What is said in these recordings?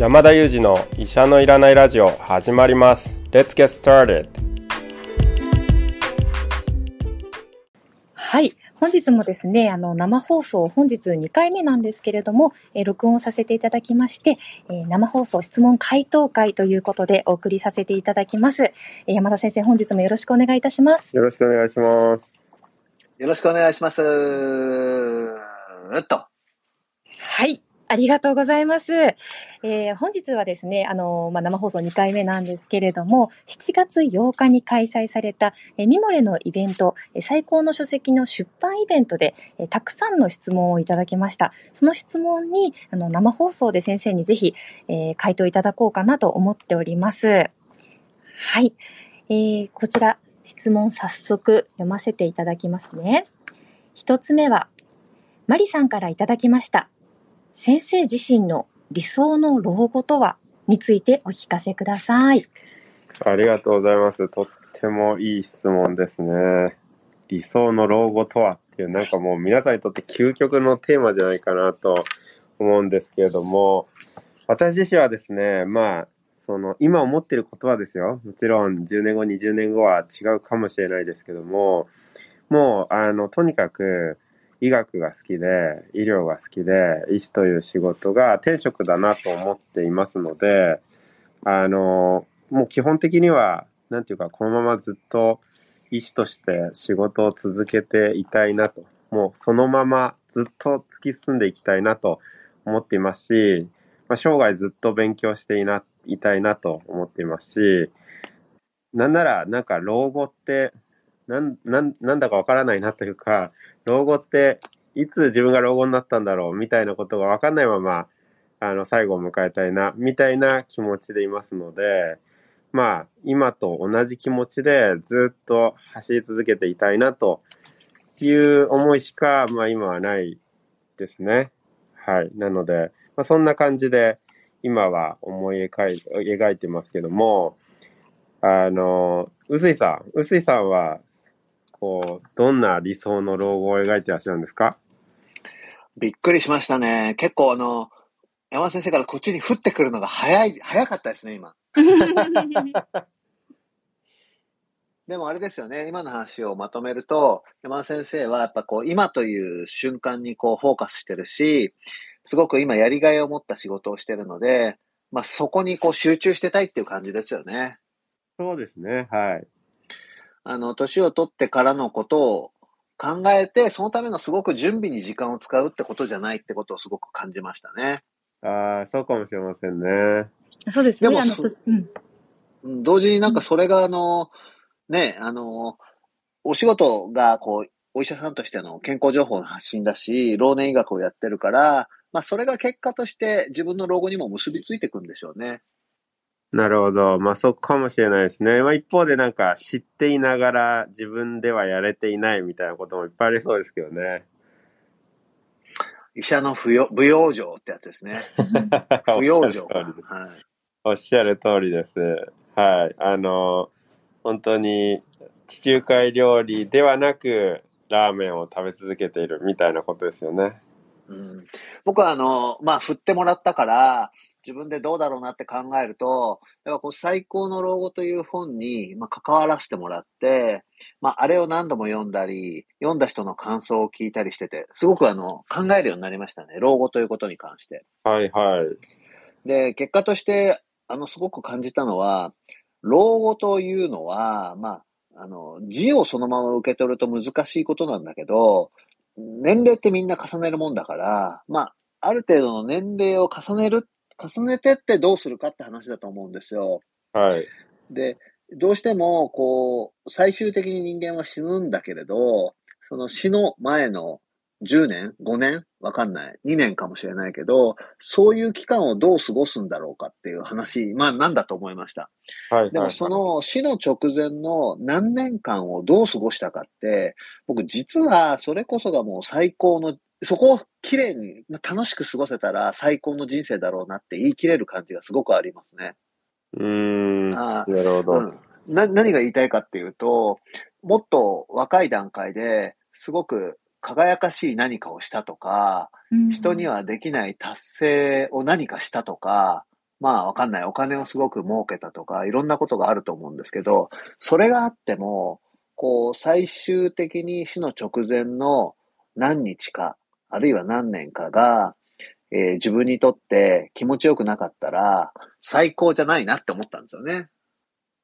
山田裕二の医者のいらないラジオ始まります Let's get started はい本日もですね、あの、生放送、本日2回目なんですけれども、えー、録音させていただきまして、えー、生放送質問回答会ということでお送りさせていただきます。えー、山田先生、本日もよろしくお願いいたします。よろしくお願いします。よろしくお願いします。っと。はい。ありがとうございます。えー、本日はですね、あの、まあ、生放送2回目なんですけれども、7月8日に開催された、えミモレのイベント、最高の書籍の出版イベントで、えたくさんの質問をいただきました。その質問に、あの、生放送で先生にぜひ、えー、回答いただこうかなと思っております。はい。えー、こちら、質問早速読ませていただきますね。一つ目は、マリさんからいただきました。先生自身の理想の老後とはについてお聞かせください。ありがとうございます。とってもいい質問ですね。理想の老後とはっていう、なんかもう皆さんにとって究極のテーマじゃないかなと思うんですけれども、私自身はですね、まあ、その今思ってることはですよ。もちろん10年後、20年後は違うかもしれないですけども、もう、あの、とにかく、医学が好きで、医療が好きで、医師という仕事が天職だなと思っていますので、あの、もう基本的には、なんていうか、このままずっと医師として仕事を続けていたいなと、もうそのままずっと突き進んでいきたいなと思っていますし、まあ、生涯ずっと勉強していないたいなと思っていますし、なんなら、なんか老後って、なん、なん、なんだかわからないなというか、老後っていつ自分が老後になったんだろうみたいなことがわかんないまま、あの、最後を迎えたいな、みたいな気持ちでいますので、まあ、今と同じ気持ちでずっと走り続けていたいなという思いしか、まあ今はないですね。はい。なので、まあ、そんな感じで今は思い描い描いてますけども、あの、うすいさん、うすいさんはこう、どんな理想の老後を描いてらっしゃるんですか？びっくりしましたね。結構あの、山田先生からこっちに降ってくるのが早い、早かったですね、今。でもあれですよね、今の話をまとめると、山田先生はやっぱこう、今という瞬間にこう、フォーカスしてるし、すごく今やりがいを持った仕事をしてるので、まあそこにこう集中してたいっていう感じですよね。そうですね、はい。あの、年を取ってからのことを考えて、そのためのすごく準備に時間を使うってことじゃないってことをすごく感じましたね。ああ、そうかもしれませんね。そうですね。でも、うん、同時になんかそれがあの、ね、あの、お仕事がこう、お医者さんとしての健康情報の発信だし、老年医学をやってるから、まあそれが結果として自分の老後にも結びついていくんでしょうね。なるほど。まあ、そうかもしれないですね。まあ、一方でなんか知っていながら自分ではやれていないみたいなこともいっぱいありそうですけどね。医者の不養養生ってやつですね。不養生か。はい。おっしゃる通りです。はい。あの、本当に地中海料理ではなく、ラーメンを食べ続けているみたいなことですよね。うん、僕はあの、まあ、振ってもらったから、自分でどうだろうなって考えると、やっぱこう最高の老後という本に、まあ、関わらせてもらって、まあ、あれを何度も読んだり、読んだ人の感想を聞いたりしてて、すごくあの、考えるようになりましたね。老後ということに関して。はいはい。で、結果として、あの、すごく感じたのは、老後というのは、まあ、あの、字をそのまま受け取ると難しいことなんだけど、年齢ってみんな重ねるもんだから、まあ、ある程度の年齢を重ねる重ねてってどうするかって話だと思うんですよ。はい。で、どうしても、こう、最終的に人間は死ぬんだけれど、その死の前の10年 ?5 年？わかんない。2年かもしれないけど、そういう期間をどう過ごすんだろうかっていう話、まあなんだと思いました。はい、はい、でもその死の直前の何年間をどう過ごしたかって、僕実はそれこそがもう最高のそこを綺麗に、楽しく過ごせたら最高の人生だろうなって言い切れる感じがすごくありますね。うん。なるほど、うん、な。何が言いたいかっていうと、もっと若い段階ですごく輝かしい何かをしたとか、人にはできない達成を何かしたとか、まあわかんない。お金をすごく儲けたとか、いろんなことがあると思うんですけど、それがあっても、こう、最終的に死の直前の何日か、あるいは何年かが、えー自分にとって気持ちよくなかったら、最高じゃないなって思ったんですよね。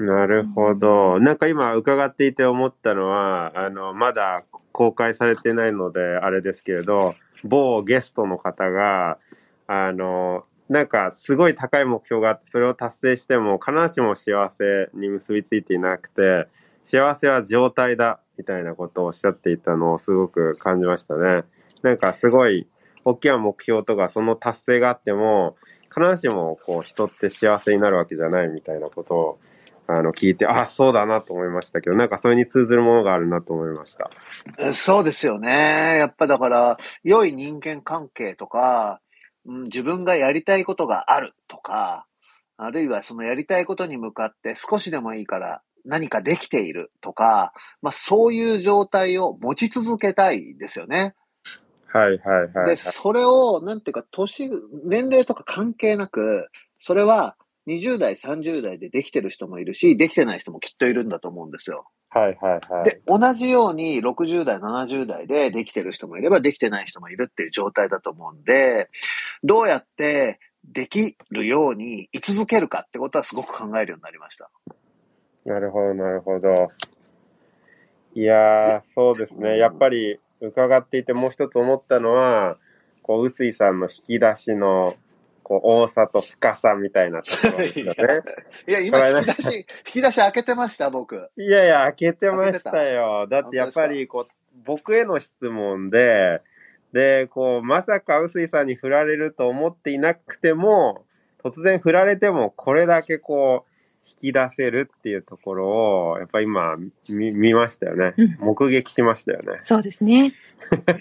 なるほど。なんか今伺っていて思ったのは、あの、まだ公開されてないので、あれですけれど、某ゲストの方が、あの、なんかすごい高い目標があって、それを達成しても必ずしも幸せに結びついていなくて、幸せは状態だ、みたいなことをおっしゃっていたのをすごく感じましたね。なんかすごい大きな目標とかその達成があっても、必ずしもこう人って幸せになるわけじゃないみたいなことをあの聞いて、あ、そうだなと思いましたけど、なんかそれに通ずるものがあるなと思いました。えそうですよね。やっぱだから、良い人間関係とか、うん自分がやりたいことがあるとか、あるいはそのやりたいことに向かって少しでもいいから何かできているとか、まあそういう状態を持ち続けたいですよね。はいはいはい、はいで、。それを、なんていうか、年、年齢とか関係なく、それは20代、30代でできてる人もいるし、できてない人もきっといるんだと思うんですよ。はいはいはい。で、同じように60代、70代でできてる人もいればできてない人もいるっていう状態だと思うんで、どうやってできるように居続けるかってことはすごく考えるようになりました。なるほど、なるほど。いやー、そうですね。やっぱり伺っていてもう一つ思ったのは、こう、臼井さんの引き出しの、こう、多さと深さみたいなところですよね。いや、今引き出し、引き出し開けてました、僕。いやいや、開けてましたよ。だってやっぱり、こう、僕への質問で、で、こう、まさか臼井さんに振られると思っていなくても、突然振られても、これだけこう、引き出せるっていうところを、やっぱ今、見、見ましたよねうん。目撃しましたよね。そうですね。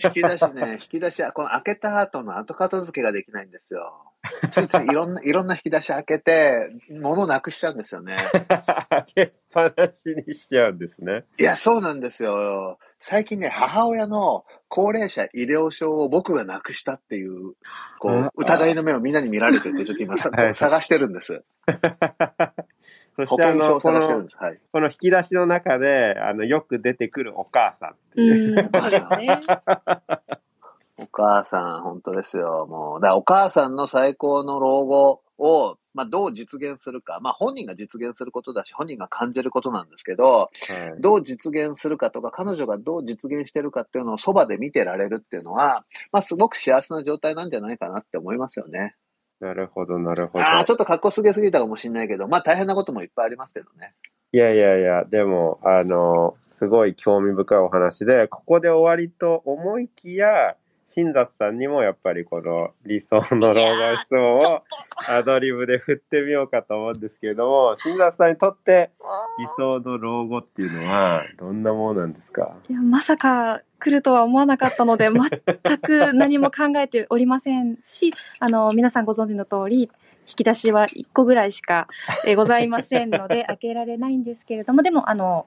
引き出しね、引き出しは、この開けた後の後片付けができないんですよ。ついついいろんな、いろんな引き出し開けて、物なくしちゃうんですよね。開けっぱなしにしちゃうんですね。いや、そうなんですよ。最近ね、母親の高齢者医療証を僕がなくしたっていう、こあう、疑いの目をみんなに見られてて、ちょっと今さはい探してるんです。保 そしてあの、険証をこの探してるんで、す。はい。この引き出しの中で、あの、よく出てくるお母さんってういう。ん、そうですね。お母さん、本当ですよ。もう、だお母さんの最高の老後を、まあ、どう実現するか。まあ、本人が実現することだし、本人が感じることなんですけど、はいどう実現するかとか、彼女がどう実現してるかっていうのをそばで見てられるっていうのは、まあ、すごく幸せな状態なんじゃないかなって思いますよね。なるほど、なるほど。ああ、ちょっと格好すげすぎたかもしれないけど、まあ、大変なこともいっぱいありますけどね。いやいやいや、でも、あの、すごい興味深いお話で、ここで終わりと思いきや、新雑さんにもやっぱりこの理想の老後質問をアドリブで振ってみようかと思うんですけれども、新雑さんにとって理想の老後っていうのはどんなものなんですか？いやまさか来るとは思わなかったので、全く何も考えておりませんし、あの、皆さんご存知の通り、引き出しは1個ぐらいしかえーございませんので、開けられないんですけれども、でも、あの、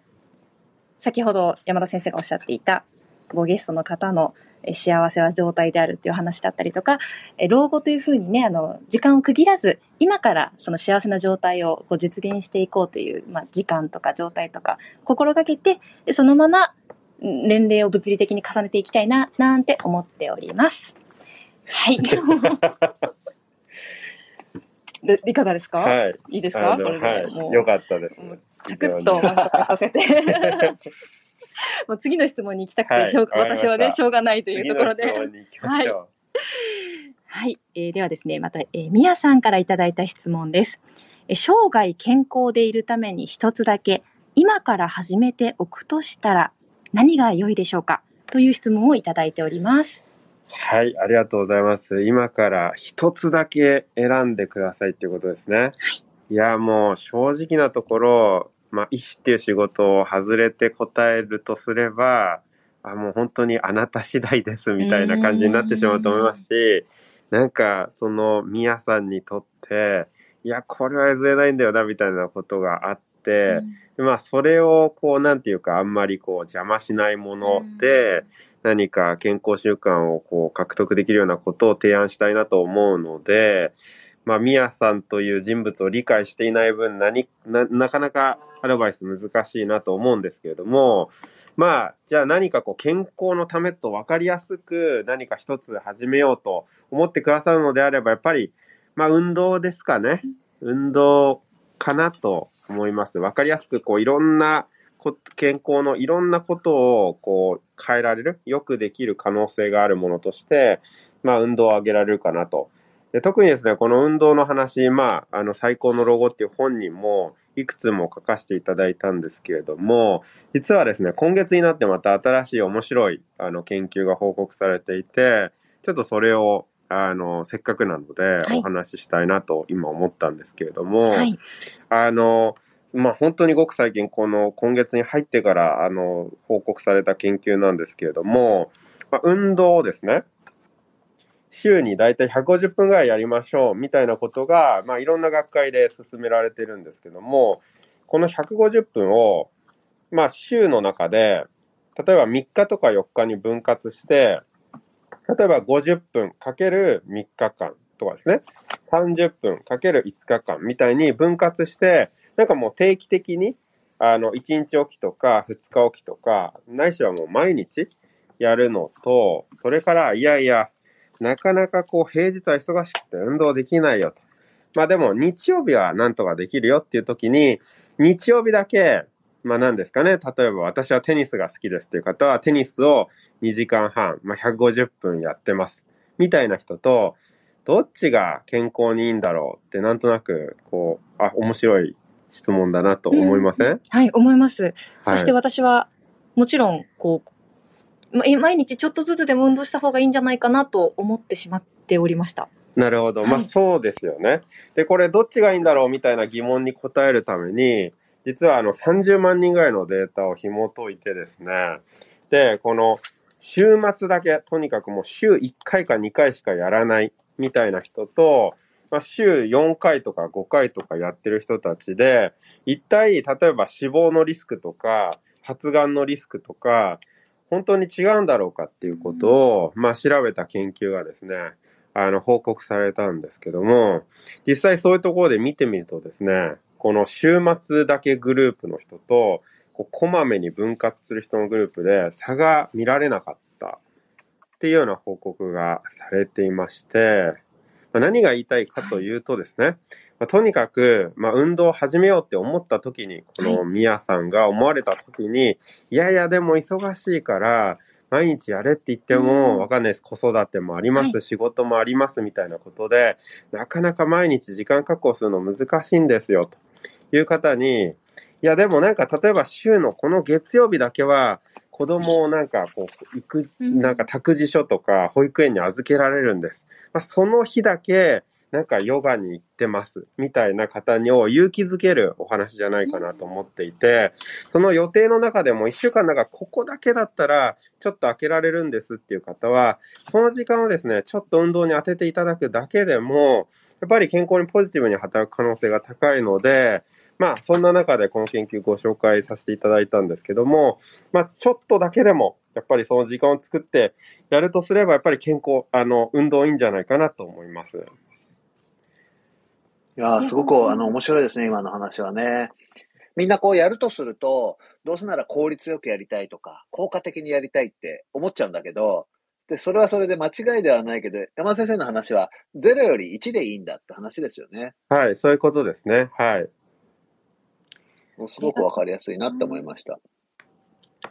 先ほど山田先生がおっしゃっていた、ごゲストの方のえー幸せは状態であるっていう話だったりとか、えー老後というふうにね、あの、時間を区切らず、今からその幸せな状態をこう実現していこうという、まあ、時間とか状態とか、心がけて、でそのままうん年齢を物理的に重ねていきたいな、なんて思っております。はい。でいかがですか、はい。い、いですか？これでもうはい。よかったです。サクッと満足させて。もう次の質問に行きたくて、はい私はね、しょうがないというところで。次の質問に行きましょう。はい、えーではですね、また、えー、みやさんからいただいた質問です。えー生涯健康でいるために一つだけ、今から始めておくとしたら、何が良いでしょうか？という質問をいただいております。はい、ありがとうございます。今から一つだけ選んでくださいっていうことですね。い、や、もう正直なところ、まあ、医師っていう仕事を外れて答えるとすれば、あもう本当にあなた次第ですみたいな感じになってしまうと思いますし、なんかそのみやさんにとって、いや、これは譲れないんだよなみたいなことがあって、でまあ、それを、こう、なんていうか、あんまりこう、邪魔しないもので、何か健康習慣をこう、獲得できるようなことを提案したいなと思うので、まあ、ミヤさんという人物を理解していない分何な、なかなかアドバイス難しいなと思うんですけれども、まあ、じゃあ何かこう健康のためと分かりやすく何か一つ始めようと思ってくださるのであれば、やっぱり、まあ運動ですかね。運動かなと思います。分かりやすくこういろんな健康のいろんなことをこう変えられる、よくできる可能性があるものとして、まあ運動を上げられるかなと。で特にですね、この運動の話、まあ、あの、最高のロゴっていう本にも、いくつも書かせていただいたんですけれども、実はですね、今月になってまた新しい面白いあの研究が報告されていて、ちょっとそれをあの、せっかくなのでお話ししたいなと今思ったんですけれども、はい、あの、まあ、本当にごく最近、この今月に入ってから、あの、報告された研究なんですけれども、まあ、運動をですね、週に大体150分ぐらいやりましょうみたいなことが、まあ、いろんな学会で進められてるんですけども、この150分を、まあ、週の中で、例えば3日とか4日に分割して、例えば50分かける3日間とかですね、30分かける5日間みたいに分割して、なんかもう定期的に、あの、1日おきとか2日おきとか、ないしはもう毎日やるのと、それから、いやいや、なかなかこう平日は忙しくて運動できないよと。まあでも日曜日はなんとかできるよっていう時に、日曜日だけ、まあ何ですかね、例えば私はテニスが好きですっていう方はテニスを2時間半、まあ150分やってます。みたいな人と、どっちが健康にいいんだろうってなんとなく、こう、あ、面白い質問だなと思いません、うん、はい、思います。そして私は、もちろん、こう、毎日ちょっとずつでも運動した方がいいんじゃないかなと思ってしまっておりました。なるほど。まあそうですよね。で、これどっちがいいんだろうみたいな疑問に答えるために、実はあの30万人ぐらいのデータを紐解いてですね、で、この週末だけ、とにかくもう週1回か2回しかやらないみたいな人と、まあ、週4回とか5回とかやってる人たちで、一体、例えば死亡のリスクとか、発がんのリスクとか、本当に違うんだろうかっていうことを、まあ、調べた研究がですね、あの、報告されたんですけども、実際そういうところで見てみるとですね、この週末だけグループの人と、こうこまめに分割する人のグループで差が見られなかったっていうような報告がされていまして、まあ、何が言いたいかというとですね、まあ、とにかく、まあ、運動を始めようって思った時に、このミヤさんが思われた時に、いやいや、でも忙しいから、毎日やれって言っても、わかんないです。子育てもあります、仕事もありますみたいなことで、なかなか毎日時間確保するの難しいんですよ、という方に、いや、でもなんか、例えば週のこの月曜日だけは、子供をなんかこう、行く、なんか託児所とか保育園に預けられるんです。まあ、その日だけ、なんかヨガに行ってますみたいな方にを勇気づけるお話じゃないかなと思っていて、その予定の中でも1週間なんかここだけだったらちょっと開けられるんですっていう方は、その時間をですね、ちょっと運動に当てていただくだけでも、やっぱり健康にポジティブに働く可能性が高いので、まあ、そんな中でこの研究ご紹介させていただいたんですけども、まあ、ちょっとだけでも、やっぱりその時間を作ってやるとすれば、やっぱり健康、あの、運動いいんじゃないかなと思います。いやすごく、あの、面白いですね、今の話はね。みんなこうやるとすると、どうせなら効率よくやりたいとか、効果的にやりたいって思っちゃうんだけど、で、それはそれで間違いではないけど、山先生の話は、0より1でいいんだって話ですよね。はい、そういうことですね。はい。すごくわかりやすいなって思いました。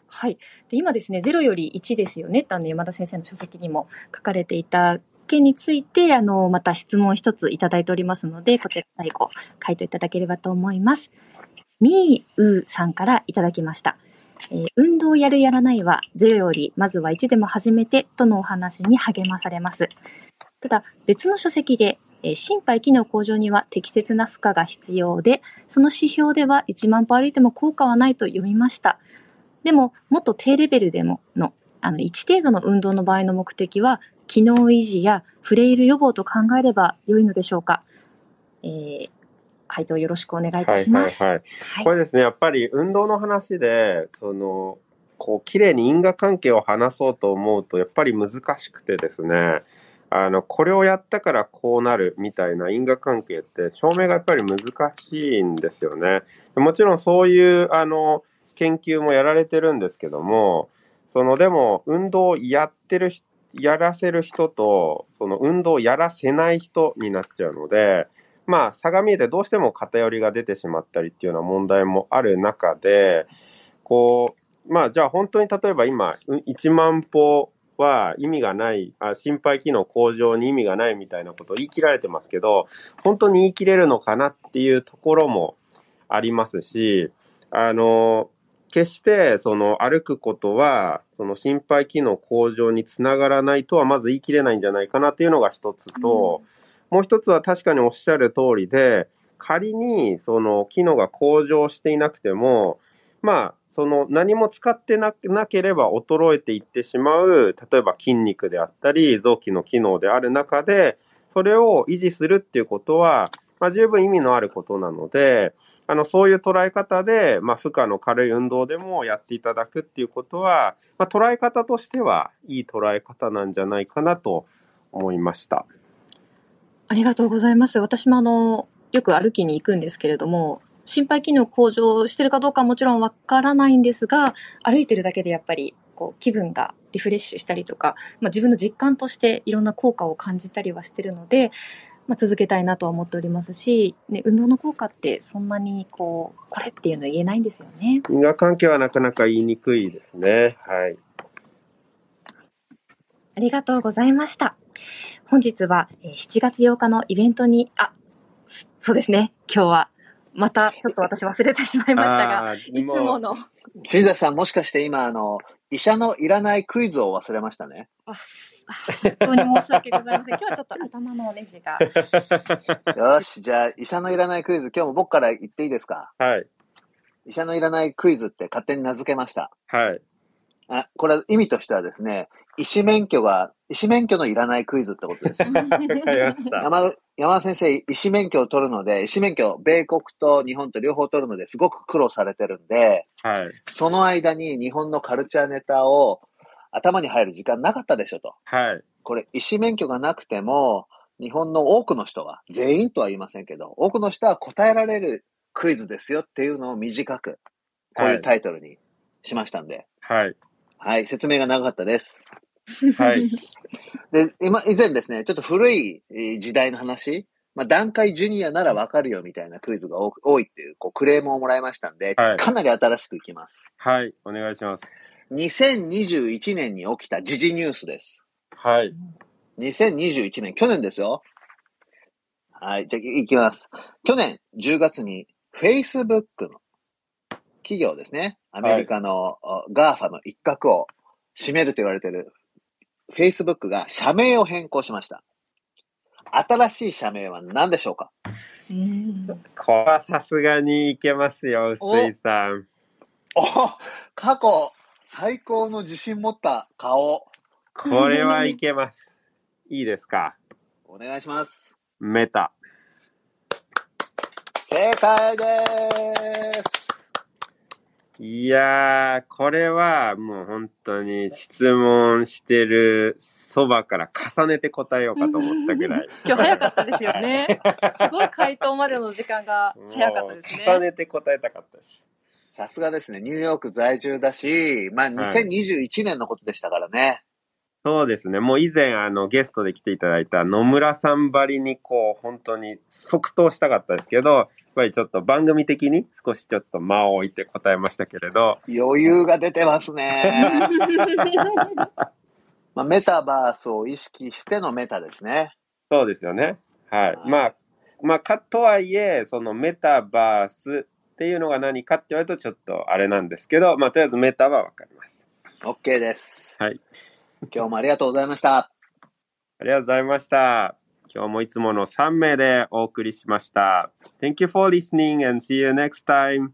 はい、で今ですね、0より1ですよねってあの山田先生の書籍にも書かれていた件について、あの、また質問一ついただいておりますので、こちら最後、回答いただければと思います。みーうーさんからいただきました。えー、運動やるやらないは0よりまずは1でも始めてとのお話に励まされます。ただ別の書籍で、えー、心肺機能向上には適切な負荷が必要で、その指標では1万歩歩いても効果はないと読みました。でも、もっと低レベルでもの、あの、1程度の運動の場合の目的は、機能維持やフレイル予防と考えれば良いのでしょうか？えー、回答よろしくお願いいたします。はいはいはい。これですね、やっぱり運動の話で、その、こう、綺麗に因果関係を話そうと思うと、やっぱり難しくてですね、あの、これをやったからこうなるみたいな因果関係って証明がやっぱり難しいんですよね。もちろんそういう、あの、研究もやられてるんですけども、その、でも、運動をやってる人、やらせる人と、その運動をやらせない人になっちゃうので、まあ、差が見えてどうしても偏りが出てしまったりっていうような問題もある中で、こう、まあ、じゃあ本当に例えば今、1万歩は意味がないあ、心肺機能向上に意味がないみたいなことを言い切られてますけど、本当に言い切れるのかなっていうところもありますし、あの、決してその歩くことは、その心肺機能向上につながらないとはまず言い切れないんじゃないかなっていうのが一つと、うん、もう一つは確かにおっしゃる通りで、仮にその機能が向上していなくても、まあ、その何も使ってなければ衰えていってしまう、例えば筋肉であったり、臓器の機能である中で、それを維持するっていうことは、まあ、十分意味のあることなので、あの、そういう捉え方で、まあ、負荷の軽い運動でもやっていただくっていうことは、まあ、捉え方としてはいい捉え方なんじゃないかなと思いました。ありがとうございます。私もあの、よく歩きに行くんですけれども、心肺機能向上してるかどうかはもちろんわからないんですが、歩いてるだけでやっぱりこう気分がリフレッシュしたりとか、まあ、自分の実感としていろんな効果を感じたりはしてるので、まあ、続けたいなとは思っておりますし、ね、運動の効果ってそんなにこう、これっていうのは言えないんですよね。因果関係はなかなか言いにくいですね。はい。ありがとうございました。本日は7月8日のイベントに、あ、そうですね。今日はまたちょっと私忘れてしまいましたが、いつもの。新崎さん、もしかして今、あの、医者のいらないクイズを忘れましたね。本当に申し訳ございません。今日はちょっと頭のネジが。よし、じゃあ、医者のいらないクイズ、今日も僕から言っていいですか？はい。医者のいらないクイズって勝手に名付けました。はい。あ、これ意味としてはですね、医師免許が、医師免許のいらないクイズってことです。山山田先生、医師免許を取るので、医師免許、米国と日本と両方取るのですごく苦労されてるんで、はい、その間に日本のカルチャーネタを頭に入る時間なかったでしょと。はい。これ、医師免許がなくても、日本の多くの人は、全員とは言いませんけど、多くの人は答えられるクイズですよっていうのを短く、こういうタイトルにしましたんで。はい。はい、説明が長かったです。はい。で、今、以前ですね、ちょっと古い時代の話、まあ、段階ジュニアならわかるよみたいなクイズが多いっていう、こう、クレームをもらいましたんで、はい、かなり新しくいきます。はい、お願いします。2021年に起きた時事ニュースです。はい。2021年、去年ですよ。はい、じゃあ、いきます。去年10月に、Facebook の企業ですね。アメリカの、はい、GAFA の一角を占めると言われている Facebook が社名を変更しました。新しい社名は何でしょうか？これはさすがにいけますよ、臼井さん。お過去最高の自信持った顔。これはいけます。いいですか？お願いします。メタ。正解ですいやー、これはもう本当に質問してるそばから重ねて答えようかと思ったぐらい。今日早かったですよね。すごい回答までの時間が早かったですね。重ねて答えたかったです。さすがですね。ニューヨーク在住だし、まあ2021年のことでしたからね。そうですね。もう以前、あの、ゲストで来ていただいた野村さんばりに、こう、本当に即答したかったですけど、やっぱりちょっと番組的に少しちょっと間を置いて答えましたけれど。余裕が出てますね。まあ、メタバースを意識してのメタですね。そうですよね。はい。まあ、まあ、か、とはいえ、そのメタバースっていうのが何かって言われるとちょっとあれなんですけど、まあ、とりあえずメタはわかります。OK です。はい。今日もありがとうございました。ありがとうございました。今日もいつもの3名でお送りしました。Thank you for listening and see you next time.